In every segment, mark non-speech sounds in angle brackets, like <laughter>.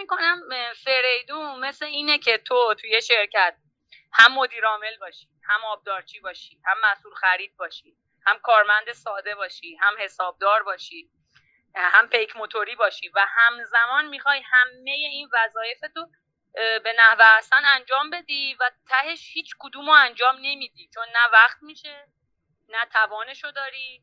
می‌کنم فریدون مثل اینه که تو توی شرکت هم مدیر عامل باشی هم آبدارچی باشی هم مسئول خرید باشی هم کارمند ساده باشی هم حسابدار باشی هم پیک موتوری باشی و همزمان می‌خوای همه این وظایف تو به نحوه اصلا انجام بدی و تهش هیچ کدوم رو انجام نمیدی چون نه وقت میشه نه توانشو داری.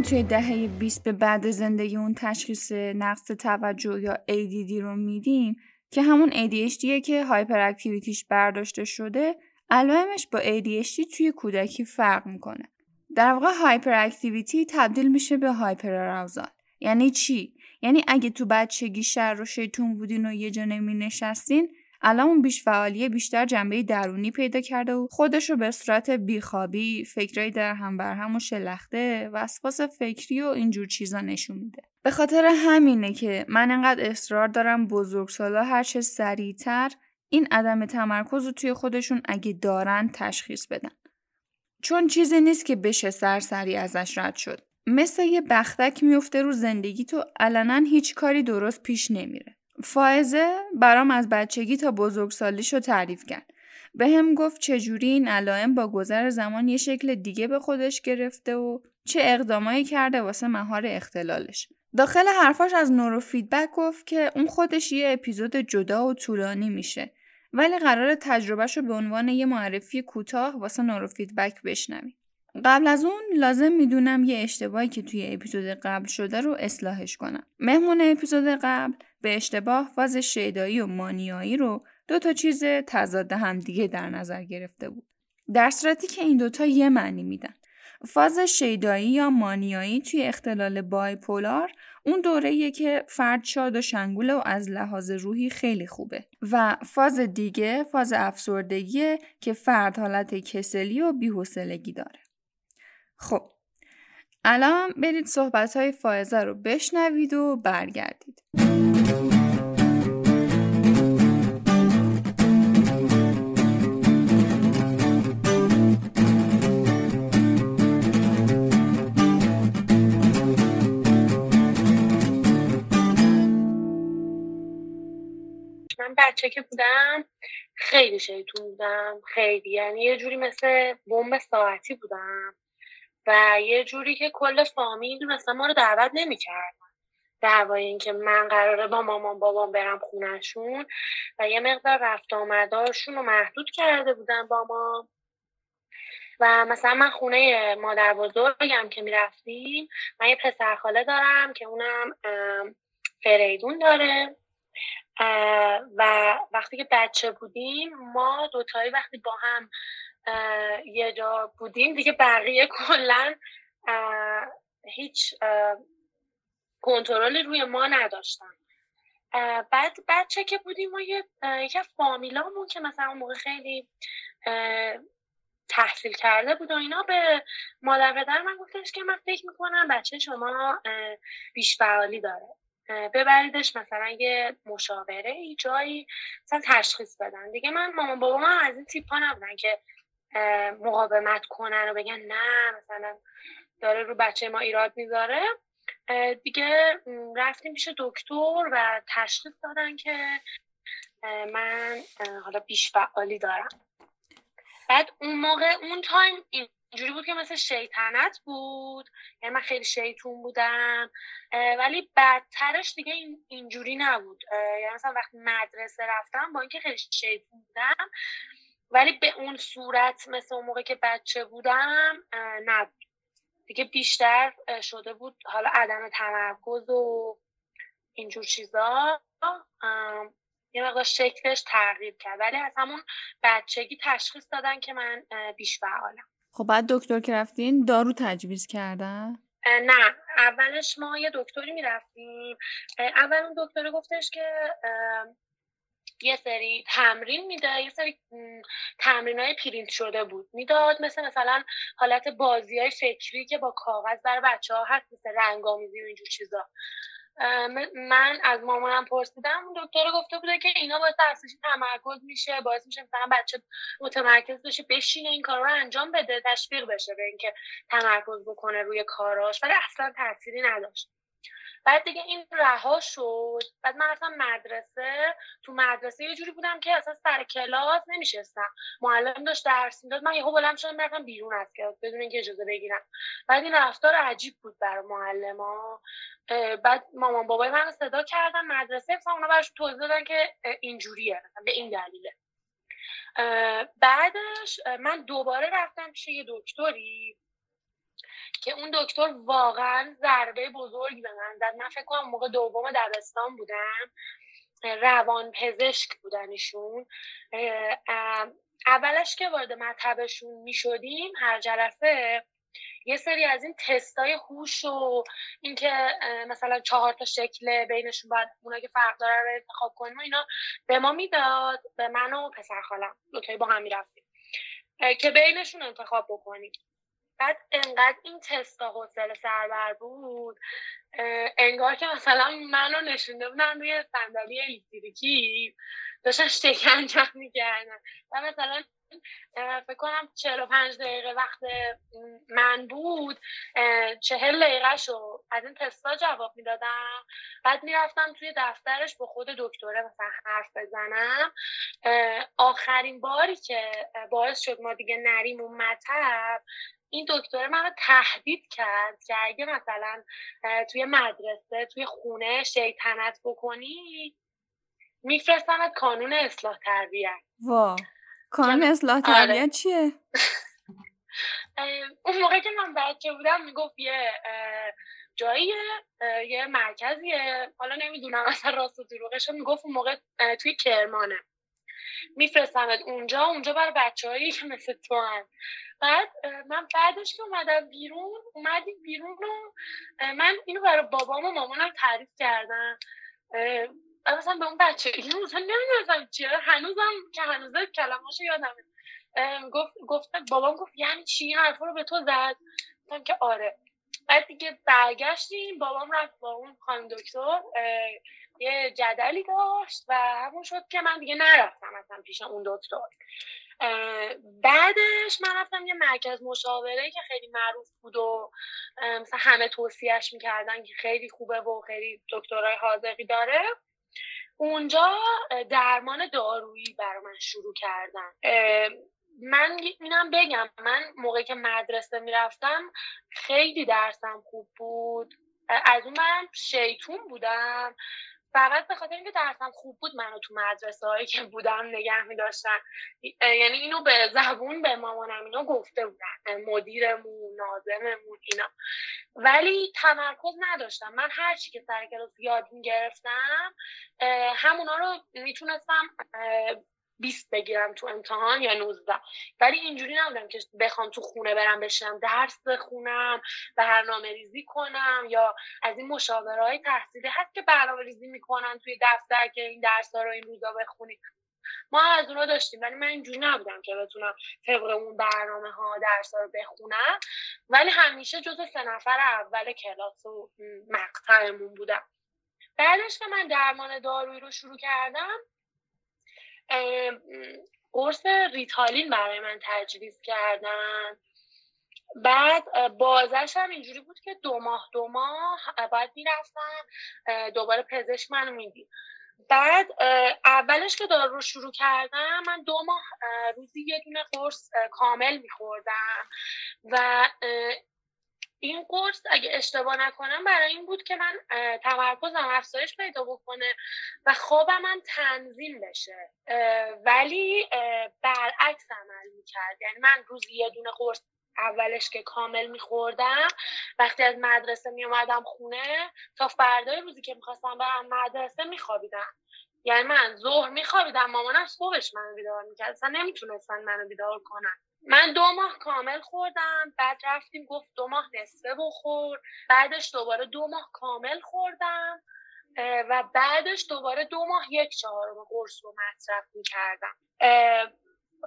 ما توی دهه 20 به بعد زندگی اون تشخیص نقص توجه یا ADD رو میدیم که همون ADHD که hyperactivity ش برداشته شده علائمش با ADHD توی کودکی فرق می‌کنه. در واقع hyperactivity تبدیل میشه به hyperarousal. یعنی چی؟ یعنی اگه تو بچگی شر و شیطون بودین و یه جا نمی نشستین الان اون بیش بیشتر جنبه درونی پیدا کرده و خودش رو به صورت بیخوابی، فکرای در هم بر هم و شلخته، وسواس فکری و اینجور چیزا نشون میده. به خاطر همینه که من انقدر اصرار دارم بزرگسالا هر چه سریعتر این عدم تمرکز رو توی خودشون اگه دارن تشخیص بدن. چون چیزی نیست که بشه سرسری ازش رد شد. مثل یه بختک میفته رو زندگی تو علنا هیچ کاری درست پیش نمیره. فائزه برام از بچگی تا بزرگسالیشو تعریف کرد. به هم گفت چجوری این علائم با گذر زمان یه شکل دیگه به خودش گرفته و چه اقدامایی کرده واسه مهار اختلالش. داخل حرفاش از نورو فیدبک گفت که اون خودش یه اپیزود جدا و طولانی میشه ولی قرار تجربهش رو به عنوان یه معرفی کوتاه واسه نورو فیدبک بشنویم. قبل از اون لازم می‌دونم یه اشتباهی که توی اپیزود قبل شده رو اصلاحش کنم. مهمون اپیزود قبل به اشتباه فاز شیدایی و مانیایی رو دو تا چیز تضاد همدیگه در نظر گرفته بود. در صورتی که این دوتا یه معنی میدن. فاز شیدایی یا مانیایی توی اختلال بایپولار اون دوره که فرد شاد و شنگوله و از لحاظ روحی خیلی خوبه و فاز دیگه فاز افسردگیه که فرد حالت کسلی و بیحسلگی داره. خب الان برید صحبت های فائزه رو بشنوید و برگردید. من بچه که بودم خیلی شیطون بودم خیلی یعنی یه جوری مثل بمب ساعتی بودم و یه جوری که کل فامیل مثلا ما رو دعوت نمی‌کردن دعوای اینکه من قراره با مامان بابام برم خونهشون و یه مقدار رفت آمدارشون رو محدود کرده بودن با ما. و مثلا من خونه مادر بزرگم که می‌رفتیم من یه پسر خاله دارم که اونم فریدون داره. و وقتی که بچه بودیم ما دوتایی وقتی با هم یه جا بودیم. دیگه بقیه <laughs> کلا هیچ کنترلی روی ما نداشتن. بعد بچه که بودیم ما یه یکی فامیلامون که مثلا اون موقع خیلی تحصیل کرده بود و اینا به مادر پدر من گفتش که من فکر می‌کنم بچه شما بیش فعالی داره. ببریدش مثلا یه مشاوره ای جایی مثلا تشخیص بدن. دیگه من مامان بابا من از این تیپ ها نبودن که مقاومت کنن و بگن نه مثلا داره رو بچه ما ایراد می‌ذاره. دیگه رفتیم پیش دکتر و تشخیص دادن که من حالا بیش فعالی دارم. بعد اون موقع اون تایم اینجوری بود که مثل شیطنت بود. یعنی من خیلی شیطون بودم. ولی بعدترش دیگه اینجوری نبود. یعنی مثلا وقتی مدرسه رفتم با اینکه خیلی شیطون بودم ولی به اون صورت مثل اون موقع که بچه بودم نبود. دیگه بیشتر شده بود حالا عدم تمرکز و اینجور چیزا. یه مقدار شکلش تغییر کرد. ولی از همون بچگی تشخیص دادن که من بیش فعالم. خب بعد دکتر که رفتین دارو تجویز کردن؟ نه. اولش ما یه دکتری می‌رفتیم. اول اون دکتر گفتش که یه سری تمرین میده یه سری تمرین های پرینت شده بود می‌داد مثل مثلا حالت بازی های فکری که با کاغذ برای بچه ها هست مثل رنگامیزی و اینجور چیزا. من از مامانم پرسیدم دکتر گفته بوده که اینا باعث افزایش تمرکز میشه باعث میشه مثلا بچه متمرکز بشه بشینه این کار رو انجام بده تشویق بشه به اینکه تمرکز بکنه روی کاراش ولی اصلا تاثیری نداشت. بعد دیگه این رها شد. بعد من اصلا مدرسه. تو مدرسه یه جوری بودم که اصلا سر کلاس نمیشستم. معلم داشت درس می‌داد. من یهو بلند شدم رفتم بیرون از کلاس بدون اینکه اجازه بگیرم. بعد این رفتار عجیب بود برای معلما. بعد مامان بابای من صدا کردن. مدرسه اصلا اونا براش توضیح دادن که اینجوریه. به این دلیله. بعدش من دوباره رفتم پیش یه دکتری. که اون دکتر واقعا ضربه بزرگی به من زد. من فکر کنم موقع دوم دبستان بودم. روان پزشک بودن ایشون. اولش که وارد مطبشون می شدیم هر جلسه یه سری از این تستای هوش و اینکه مثلا چهار تا شکل بینشون باید اونا که فرق داره رو انتخاب کنیم و اینا به ما می‌داد به من و پسر خالم. دوتایی با هم می‌رفتیم. که بینشون انتخاب بکنیم. بعد انقدر این تستا حوصله سربر بود انگار که مثلا منو نشونده بودن روی صندلی الکتریکی. داشتن شکنجه می‌کردن و مثلا فکر کنم 45 دقیقه وقت من بود. چهل دقیقه شو از این تستا جواب می‌دادم. بعد می‌رفتم توی دفترش با خود دکتره مثلا حرف بزنم. آخرین باری که باعث شد ما دیگه نریم اون مطب این دکتر رو تهدید کرد که اگه مثلا توی مدرسه توی خونه شیطنت بکنی میفرستمت کانون اصلاح تربیت. وا کانون اصلاح. تربیت چیه؟ اون موقع که من بچه بودم می‌گفت یه جایی یه مرکزیه. حالا نمی‌دونم اصلا راست و دروغش می‌گفت. اون موقع توی کرمانه. میفرستمت اونجا اونجا برای بچه که مثل تو هم. بعد من بعدش که اومدم بیرون اومدیم بیرون و من اینو برای بابام و مامانم تعریف کردم. مثلا به اون بچه مثلا نمی‌دونستم چیه. هنوزم که هنوزه کلماشو یادم گفت گفت بابام گفت یعنی چی؟ این حرفا رو به تو زد؟ گفتم که آره. بعد دیگه برگشتیم بابام رفت با اون خانم دکتر یه جدلی داشت و همون شد که من دیگه نرفتم مثلا پیش اون دکتر. بعدش من رفتم یه مرکز مشاوره که خیلی معروف بود و مثلا همه توصیهش می‌کردن که خیلی خوبه و خیلی دکترای حاضقی داره. اونجا درمان دارویی برای من شروع کردن. من اینم بگم من موقعی که مدرسه می‌رفتم خیلی درسم خوب بود. از اون من شیطون بودم. فقط به خاطر اینکه درسم خوب بود منو تو مدرسه هایی که بودم نگه می داشتن یعنی اینو به زبون به مامانم اینا گفته بودن. مدیرمون نازممون اینا. ولی تمرکز نداشتم. من هر چی که سر کلاس یاد می گرفتم همونا رو می‌تونستم 20 بگیرم تو امتحان یا 19 ولی اینجوری نبودم که بخوام تو خونه برم بشم درس بخونم برنامه ریزی کنم یا از این مشاوره های تحصیلی. هست که برنامه ریزی می‌کنن توی دفتر که این درس ها رو این روزا بخونید ما از اونا داشتیم ولی من اینجوری نبودم که بتونم طبق اون برنامه ها درس رو بخونم. ولی همیشه جز سه نفر اول کلاس و مقطعمون بودم. بعدش که من درمان دارویی رو شروع کردم قرص ریتالین برای من تجویز کردن. بعد بازش هم اینجوری بود که دو ماه دو ماه باید می‌رفتم دوباره پزشک منو می‌دید. بعد اولش که دارو رو شروع کردم من دو ماه روزی یه دونه قرص کامل میخوردم و این قرص اگه اشتباه نکنم برای این بود که من تمرکزم افزایش پیدا بکنه و خوابم من تنظیم بشه. ولی برعکس عمل می‌کرد. یعنی من روزی یه دونه قرص اولش که کامل میخوردم وقتی از مدرسه میومدم خونه تا فردای روزی که می‌خواستم برم مدرسه میخوابیدم. یعنی من ظهر میخوابیدم مامانم صبحش منو بیدار می‌کرد اصلا نمی‌تونستن منو بیدار کنن. من دو ماه کامل خوردم بعد رفتیم گفت دو ماه نصفه بخور. بعدش دوباره دو ماه کامل خوردم و بعدش دوباره دو ماه یک چهارم قرص رو مصرف می‌کردم.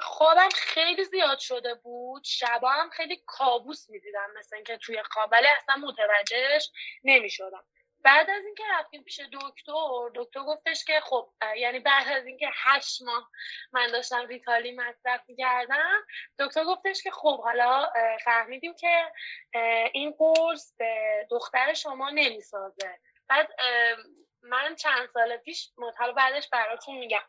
خوابم خیلی زیاد شده بود. شبا هم خیلی کابوس می‌دیدم مثل اینکه توی خواب ولی اصلا متوجهش نمی‌شدم. بعد از اینکه رفتیم پیش دکتر دکتر گفتش که خب یعنی بعد از اینکه هشت ماه من داشتم ریتالی مصرف می‌کردم دکتر گفتش که خب حالا فهمیدیم که این قرص به دختر شما نمی‌سازه. بعد من چند سال پیش حالا بعدش براتون میگم.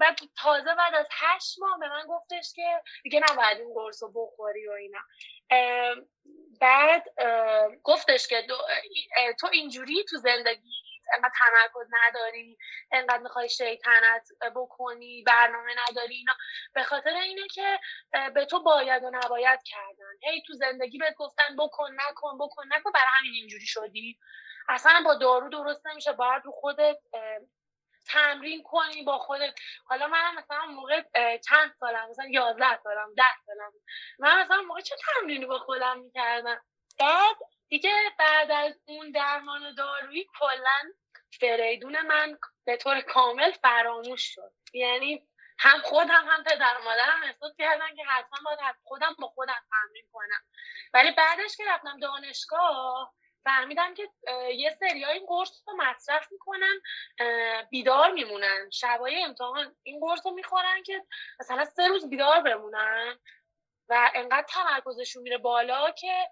و تازه بعد از هشت ماه به من گفتش که دیگه نباید این قرص رو بخوری و اینا. بعد گفتش که تو اینجوری تو زندگی انقدر تمرکز نداری انقدر می‌خوای شیطنت بکنی برنامه نداری اینا. به خاطر اینه که به تو باید و نباید کردن. هی تو زندگی بهت گفتن بکن نکن بکن نکن برای همین اینجوری شدی. اصلا با دارو درست نمیشه باید رو خودت تمرین کنی با خودت. حالا من مثلا موقع چند سالم مثلا 11 سالم 10 سالم. من مثلا موقع چه تمرینی با خودم می‌کردم؟ بعد دیگه بعد از اون درمان دارویی کلا فریدون من به طور کامل فراموش شد. یعنی هم خودم هم پدر مادرم احساس کردن که حتما باید خودم با خودم تمرین کنم. ولی بعدش که رفتم دانشگاه فهمیدم که یه سری این قرص رو مصرف می‌کنن بیدار میمونن. شبای امتحان این قرص رو می‌خورن که مثلا سه روز بیدار بمونن و انقدر تمرکزشون میره بالا که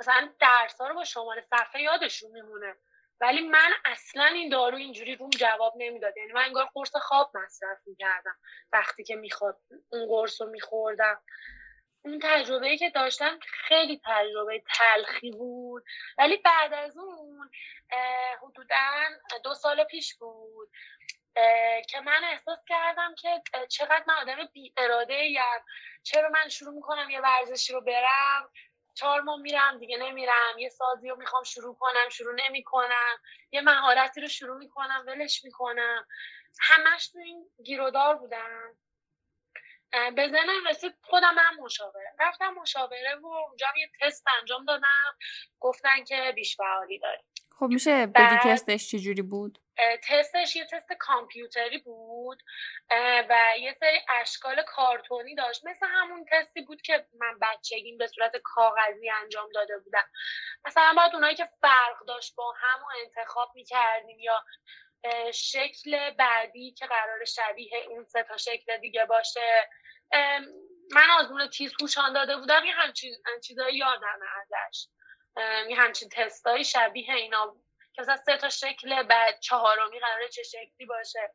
مثلا درس ها رو با شماره صفحه یادشون میمونه. ولی من اصلا این دارو اینجوری روم جواب نمی‌داد. یعنی من انگار قرص خواب مصرف می‌کردم وقتی که می‌خواد اون قرص رو میخوردم. اون تجربه ای که داشتم خیلی تجربه تلخی بود. ولی بعد از اون حدودا دو سال پیش بود که من احساس کردم که چقدر من آدم بی اراده ایم چرا من شروع می‌کنم یه ورزشی رو برم؟ چهار ماه میرم دیگه نمیرم. یه سازی رو می‌خوام شروع کنم شروع نمی‌کنم. یه مهارتی رو شروع می‌کنم ولش می‌کنم. همش تو این گیرودار بودم. به ذهنم رسید خودم هم مشاوره. رفتم مشاوره و اونجا یه تست انجام دادم. گفتن که بیش فعالی داری. خب میشه بگی تستش چجوری بود؟ تستش یه تست کامپیوتری بود. و یه سری اشکال کارتونی داشت. مثل همون تستی بود که من بچگیم به صورت کاغذی انجام داده بودم. مثلا باید اونایی که فرق داشت با هم انتخاب می‌کردیم یا شکل بعدی که قرار شبیه اون سه تا شکل دیگه باشه. من آزمون تیز هوشان داده بودم یه همچین چیزایی یادمه ازش. یه همچین تستایی شبیه اینا که مثلا سه تا شکل بعد چهارمی قراره چه شکلی باشه.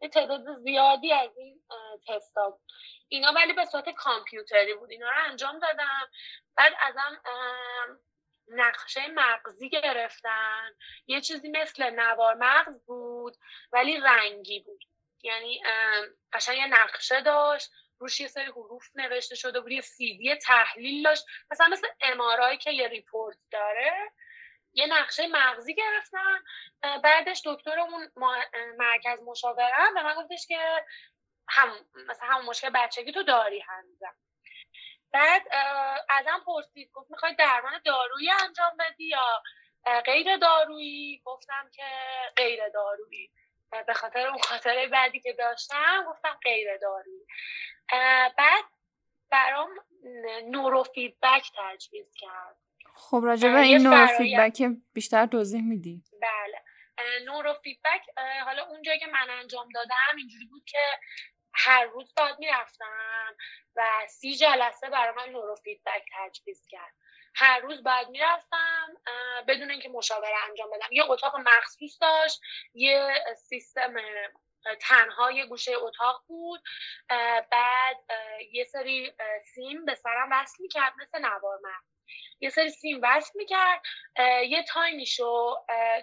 یه تعداد زیادی از این تستا اینا ولی به صورت کامپیوتری بود. اینا رو انجام دادم. بعد ازم نقشه مغزی گرفتن. یه چیزی مثل نوار مغز بود ولی رنگی بود. یعنی قشنگ یه نقشه داشت روش یه سری حروف نوشته شده بود یه سیدی تحلیل داشت. مثلا مثل امارایی که یه ریپورت داره یه نقشه مغزی گرفتن. بعدش دکتر اون مرکز مشاوره به من گفتش که هم مثلا همون مشکل بچگی تو داری هنوزم. بعد ازم پرسید گفت می‌خوای درمان دارویی انجام بدی یا غیر دارویی؟ گفتم که غیر دارویی. به خاطر اون خاطره بدی که داشتم گفتم غیر دارویی. بعد برام نورو فیدبک تجویز کرد. خب راجع به این نورو فیدبک بیشتر توضیح میدی؟ بله. نورو فیدبک حالا اونجایی که من انجام دادم اینجوری بود که هر روز باید می‌رفتم و سی جلسه برای من نورو فیدبک تجویز کرد. هر روز باید می‌رفتم بدون اینکه مشاوره انجام بدم. یه اتاق مخصوص داشت یه سیستم تنها یه گوشه اتاق بود. بعد یه سری سیم به سرم وصل می‌کرد مثل نوار یه سری سیم وصل می‌کرد یه time یشو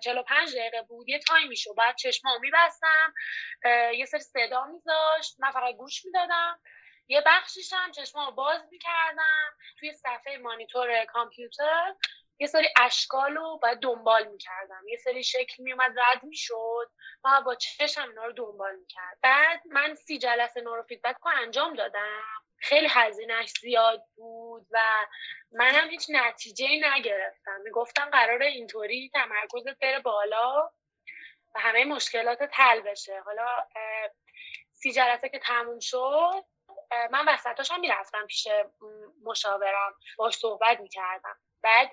چهل و پنج دقیقه بود یه time یشو بعد چشمام میبستم یه سری صدا میذاشت من فقط گوش می‌دادم. یه بخشیش هم چشمامو باز می‌کردم توی صفحه مانیتور کامپیوتر. یه سری اشکال رو باید دنبال می‌کردم. یه سری شکل میومد رد می‌شد. و با چشم اینا رو دنبال می‌کرد. بعد من سی جلسه نورو فیدبک رو انجام دادم. خیلی هزینهش زیاد بود و منم هیچ نتیجه نگرفتم. می‌گفتم قرار اینطوری تمرکزت بره بالا و همه مشکلات حل بشه. حالا سی جلسه که تموم شد من وسطاش هم می‌رفتم پیش مشاورم باش صحبت می‌کردم. بعد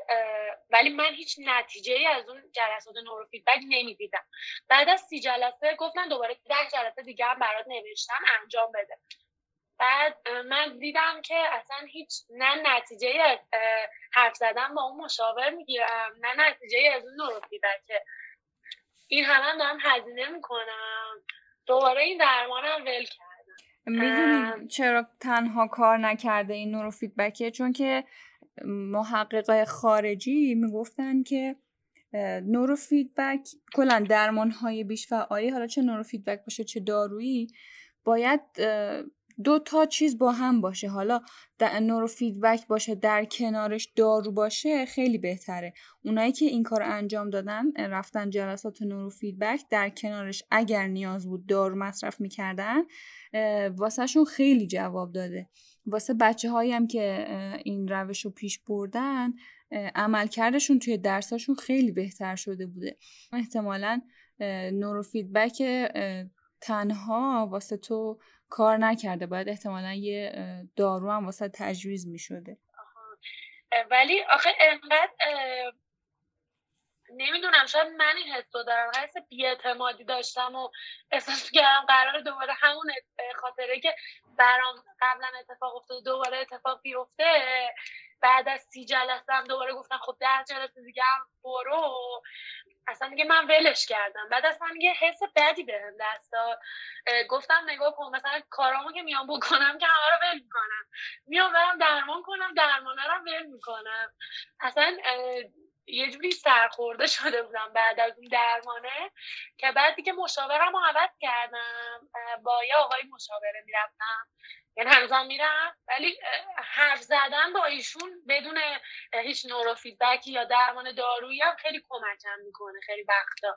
ولی من هیچ نتیجه ای از اون جلسات نورو فیدبک نمی‌دیدم. بعد از سی جلسه گفتن دوباره ده جلسه دیگه هم برات نوشتم انجام بده. بعد من دیدم که اصلا هیچ نه نتیجه از حرف زدن با اون مشاور می‌گیرم نه نتیجه از اون نورو فیدبک. این همه هم دارم هزینه می‌کنم. دوباره این درمانم ول کردم. می‌دونی چرا تنها کار نکرده این نورو فیدبکه؟ چون که محققای خارجی می‌گفتن که نورو فیدبک کلا درمان های بیش فعالی حالا چه نورو فیدبک باشه چه دارویی باید دو تا چیز با هم باشه. حالا در نورو فیدبک باشه در کنارش دارو باشه خیلی بهتره. اونایی که این کار انجام دادن رفتن جلسات نورو فیدبک در کنارش اگر نیاز بود دارو مصرف می‌کردن واسهشون خیلی جواب داده. واسه بچه هایی هم که این روش رو پیش بردن عملکردشون توی درساشون خیلی بهتر شده بوده. احتمالا نورو فیدبک تنها واسه تو کار نکرده باید احتمالا یه دارو هم واسه تجویز می شده ولی آخه انقدر نمی‌دونم شاید من این حس رو دارم حس بیاعتمادی داشتم و احساس کردم قرار دوباره همون خاطره که برام قبلا اتفاق افتاده دوباره اتفاق بیفته بعد از سی جلسه هم دوباره گفتم خب ده جلسه دیگه هم برو. اصلا میگه من ولش کردم. بعد اصلا میگه حس بدی بهم دست گفتم نگاه کن مثلا کارامو که میام بکنم که همه رو ول می‌کنم. میام برم درمان کنم درمانه رو ول می‌کنم. اصلا یه جوری سرخورده شده بودم بعد از اون درمانه که بعد دیگه مشاورم رو عوض کردم با یه آقای مشاوره می‌رفتم. یعنی هنوزم میرم ولی حرف زدن با ایشون بدون هیچ نورو فیدبکی یا درمان دارویی هم خیلی کمکم می‌کنه خیلی وقتا.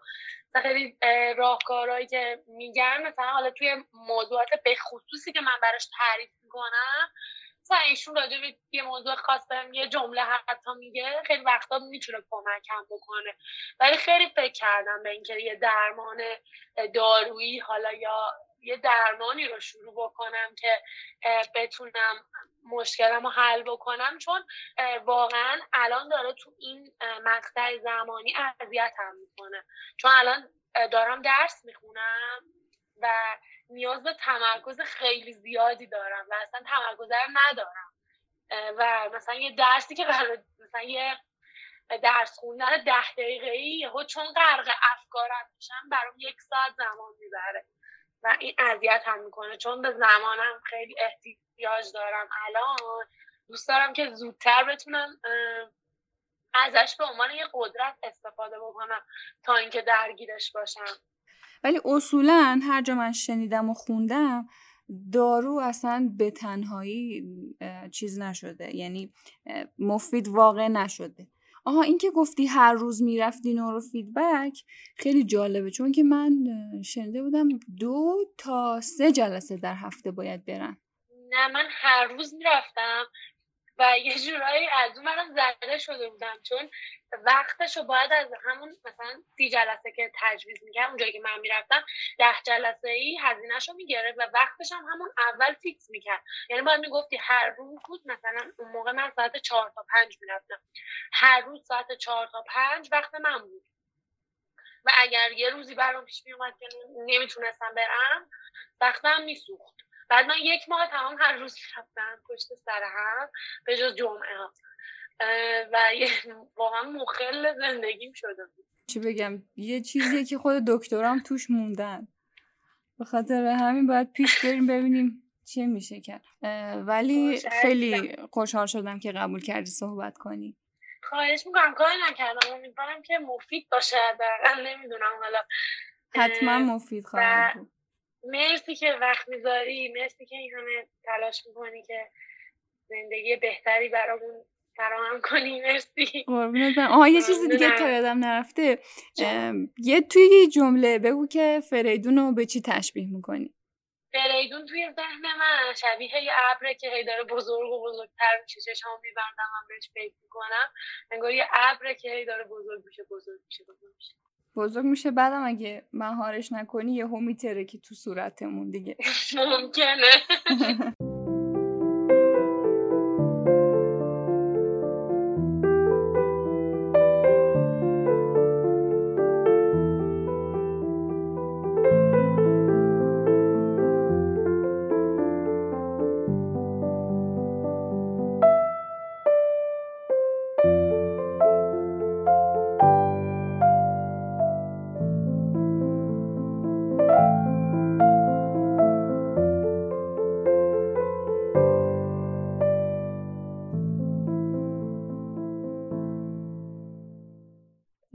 خیلی راهکارهایی که میگن مثلا حالا توی موضوعات به خصوصی که من براش تعریف می‌کنم مثلا ایشون راجع به یه موضوع خاص یه جمله حتی میگه خیلی وقتا می‌تونه کمکم بکنه. ولی خیلی فکر کردم به اینکه یه درمان دارویی حالا یا یه درمانی رو شروع بکنم که بتونم مشکلم رو حل بکنم. چون واقعا الان داره تو این مقطع زمانی اذیتم می‌کنه. چون الان دارم درس می‌خونم و نیاز به تمرکز خیلی زیادی دارم و اصلا تمرکز ندارم. و مثلا یه درسی که قرار مثلا یه درس خوندن ده دقیقه ای چون غرق افکارم میشم برام یک ساعت زمان می‌بره و این اذیت هم می‌کنه. چون به زمانم خیلی احتیاج دارم. الان دوست دارم که زودتر بتونم ازش به عنوان یه قدرت استفاده بکنم تا اینکه درگیرش باشم. ولی اصولا هر جا من شنیدم و خوندم دارو اصلا به تنهایی چیز نشده. یعنی مفید واقع نشده. آها این که گفتی هر روز می‌رفتی نورو فیدبک خیلی جالبه. چون که من شنیده بودم دو تا سه جلسه در هفته باید برن نه من هر روز می‌رفتم. و یه جورایی از اون منم زده شده بودم چون وقتش رو باید از همون مثلا سی جلسه که تجویز میگم اونجایی که من می‌رفتم ده جلسه ای هزینهش رو می‌گرفت و وقتش هم همون اول fix می‌کرد. یعنی باید می‌گفتی هر روز بود مثلا اون موقع من ساعت چهار تا پنج می‌رفتم. هر روز ساعت چهار تا پنج وقت من بود. و اگر یه روزی برام پیش میومد که نمی‌تونستم برم وقتم میسوخت. بعد من یک ماه تمام هر روز رفتم پشت سر هم به جز جمعه ها. و واقعا مخل زندگیم شده چی بگم؟ یه چیزیه که خود دکترام توش موندن. به خاطر همین باید پیش بریم ببینیم چه میشه کرد. ولی خیلی خوشحال شدم که قبول کردی صحبت کنی. خواهش می‌کنم کاری نکردم. امیدوارم که مفید باشه. دقیقا نمی‌دونم حالا. حتما مفید خواهد بود. مرسی که وقت می‌ذاری. مرسی که این همه تلاش می‌کنی که زندگی بهتری برامون فراهم کنی. مرسی. آها یه چیز دیگه تا یادم نرفته. یه توی جمله بگو که فریدون رو به چی تشبیه می‌کنی؟ فریدون توی ذهن من شبیه یه ابره که هی داره بزرگ و بزرگتر میشه. چشمو میبندم من بهش فکر می‌کنم. انگار یه ابره که هی داره بزرگ میشه بزرگ میشه بزرگ میشه. بزرگ میشه. بعدم اگه مهارش نکنی یه همی که تو صورتمون دیگه. <laughs> ممکنه. <laughs>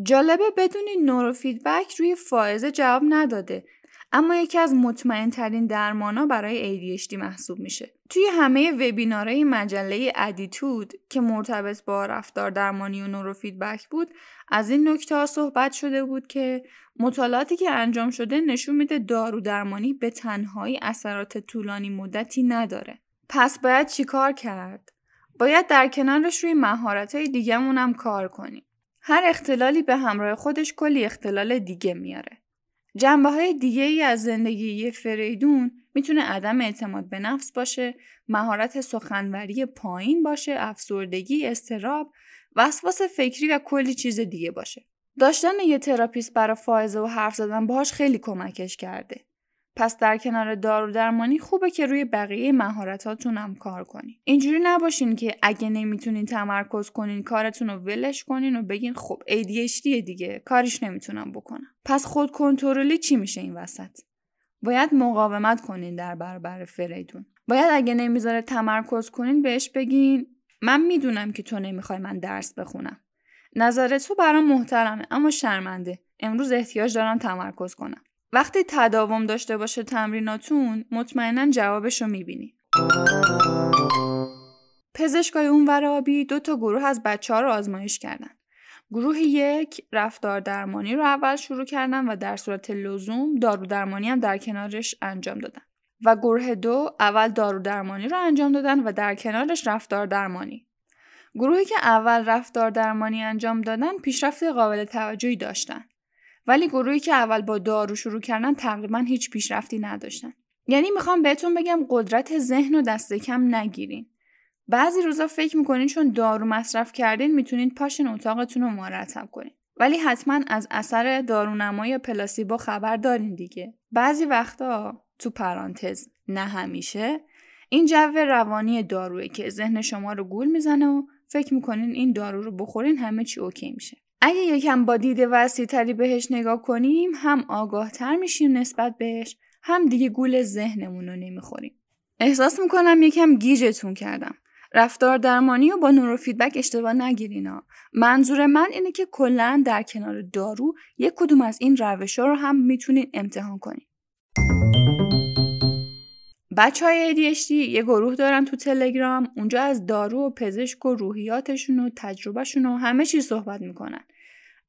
جالبه بدونی نورو فیدبک روی فائزه جواب نداده اما یکی از مطمئن ترین درمانا برای ADHD محسوب میشه. توی همه وبینارهای مجله ADDitude که مرتبط با رفتار درمانی و نورو فیدبک بود از این نکته ها صحبت شده بود که مطالعاتی که انجام شده نشون میده دارو درمانی به تنهایی اثرات طولانی مدتی نداره. پس باید چیکار کرد؟ باید در کنارش روی مهارت های دیگهمون هم کار کنیم. هر اختلالی به همراه خودش کلی اختلال دیگه میاره. جنبه های دیگه ای از زندگی فردیتون می‌تونه عدم اعتماد به نفس باشه، مهارت سخنوری پایین باشه، افسردگی، اضطراب، وسواس فکری و کلی چیز دیگه باشه. داشتن یه therapist برای فائزه و حرف زدن باهاش خیلی کمکش کرده. پس در کنار دارو درمانی خوبه که روی بقیه مهارتاتون هم کار کنین. اینجوری نباشین که اگه نمی‌تونین تمرکز کنین کارتون رو ولش کنین و بگین خب ADHD دیگه کاریش نمی‌تونم بکنم. پس خود کنترلی چی میشه این وسط؟ باید مقاومت کنین در برابر فریدون. باید اگه نمی‌ذاره تمرکز کنین بهش بگین من می‌دونم که تو نمی‌خوای من درس بخونم. نظر تو برام محترمه اما شرمنده. امروز احتیاج دارم تمرکز کنم. وقتی تداوم داشته باشه تمریناتون مطمئنا جوابش رو می‌بینی. پزشکای اون آبی دو تا گروه از بچه ها رو آزمایش کردن. گروه یک رفتار درمانی رو اول شروع کردن و در صورت لزوم دارو درمانی هم در کنارش انجام دادن. و گروه دو اول دارو درمانی رو انجام دادن و در کنارش رفتار درمانی. گروهی که اول رفتار درمانی انجام دادن پیشرفت قابل توجهی داشتن. ولی گروهی که اول با دارو شروع کردن تقریبا هیچ پیشرفتی نداشتن. یعنی می‌خوام بهتون بگم قدرت ذهن و دست کم نگیرین. بعضی روزا فکر می‌کنین چون دارو مصرف کردین می‌تونین پاشین اتاقتون رو مرتب کنین. ولی حتما از اثر دارونما یا پلاسیبو خبر دارین دیگه. بعضی وقتا تو پرانتز نه همیشه این جو روانی داروه که ذهن شما رو گول می‌زنه و فکر می‌کنین این دارو رو بخورین همه چی okay میشه. اگه یکم با دید وسیع تری بهش نگاه کنیم هم آگاه تر میشیم نسبت بهش هم دیگه گول ذهنمون رو نمی‌خوریم. احساس می‌کنم یکم گیجتون کردم. رفتار درمانی و با نورو فیدبک اشتباه نگیرینا. منظور من اینه که کلا در کنار دارو یک کدوم از این روش ها رو هم می‌تونین امتحان کنین. بچه های ADHD یه گروه دارن تو تلگرام اونجا از دارو و پزشک و روحیاتشون و تجربهشون و همه چیز صحبت می‌کنن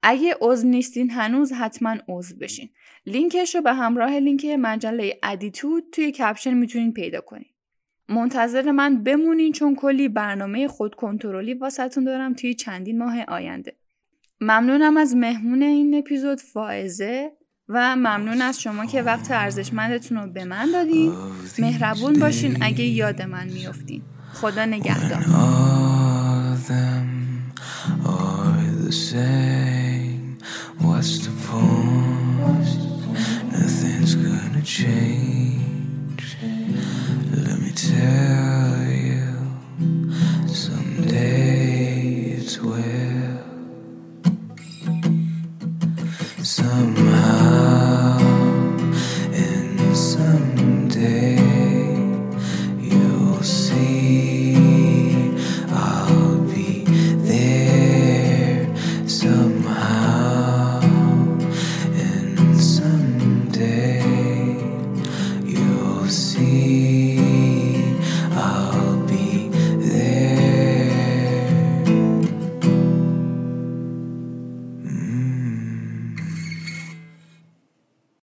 اگه عضو نیستین هنوز حتما عضو بشین. لینکش رو به همراه لینک مجله ADDitude توی caption می‌تونین پیدا کنین. منتظر من بمونین چون کلی برنامه خود کنترلی واسهتون دارم توی چندین ماه آینده. ممنونم از مهمون این اپیزود فائزه و ممنون از شما که وقت ارزشمندتون رو به من دادین. مهربون باشین اگه یاد من میافتین. خدا نگهدار. What's the point? Nothing's gonna change. Let me tell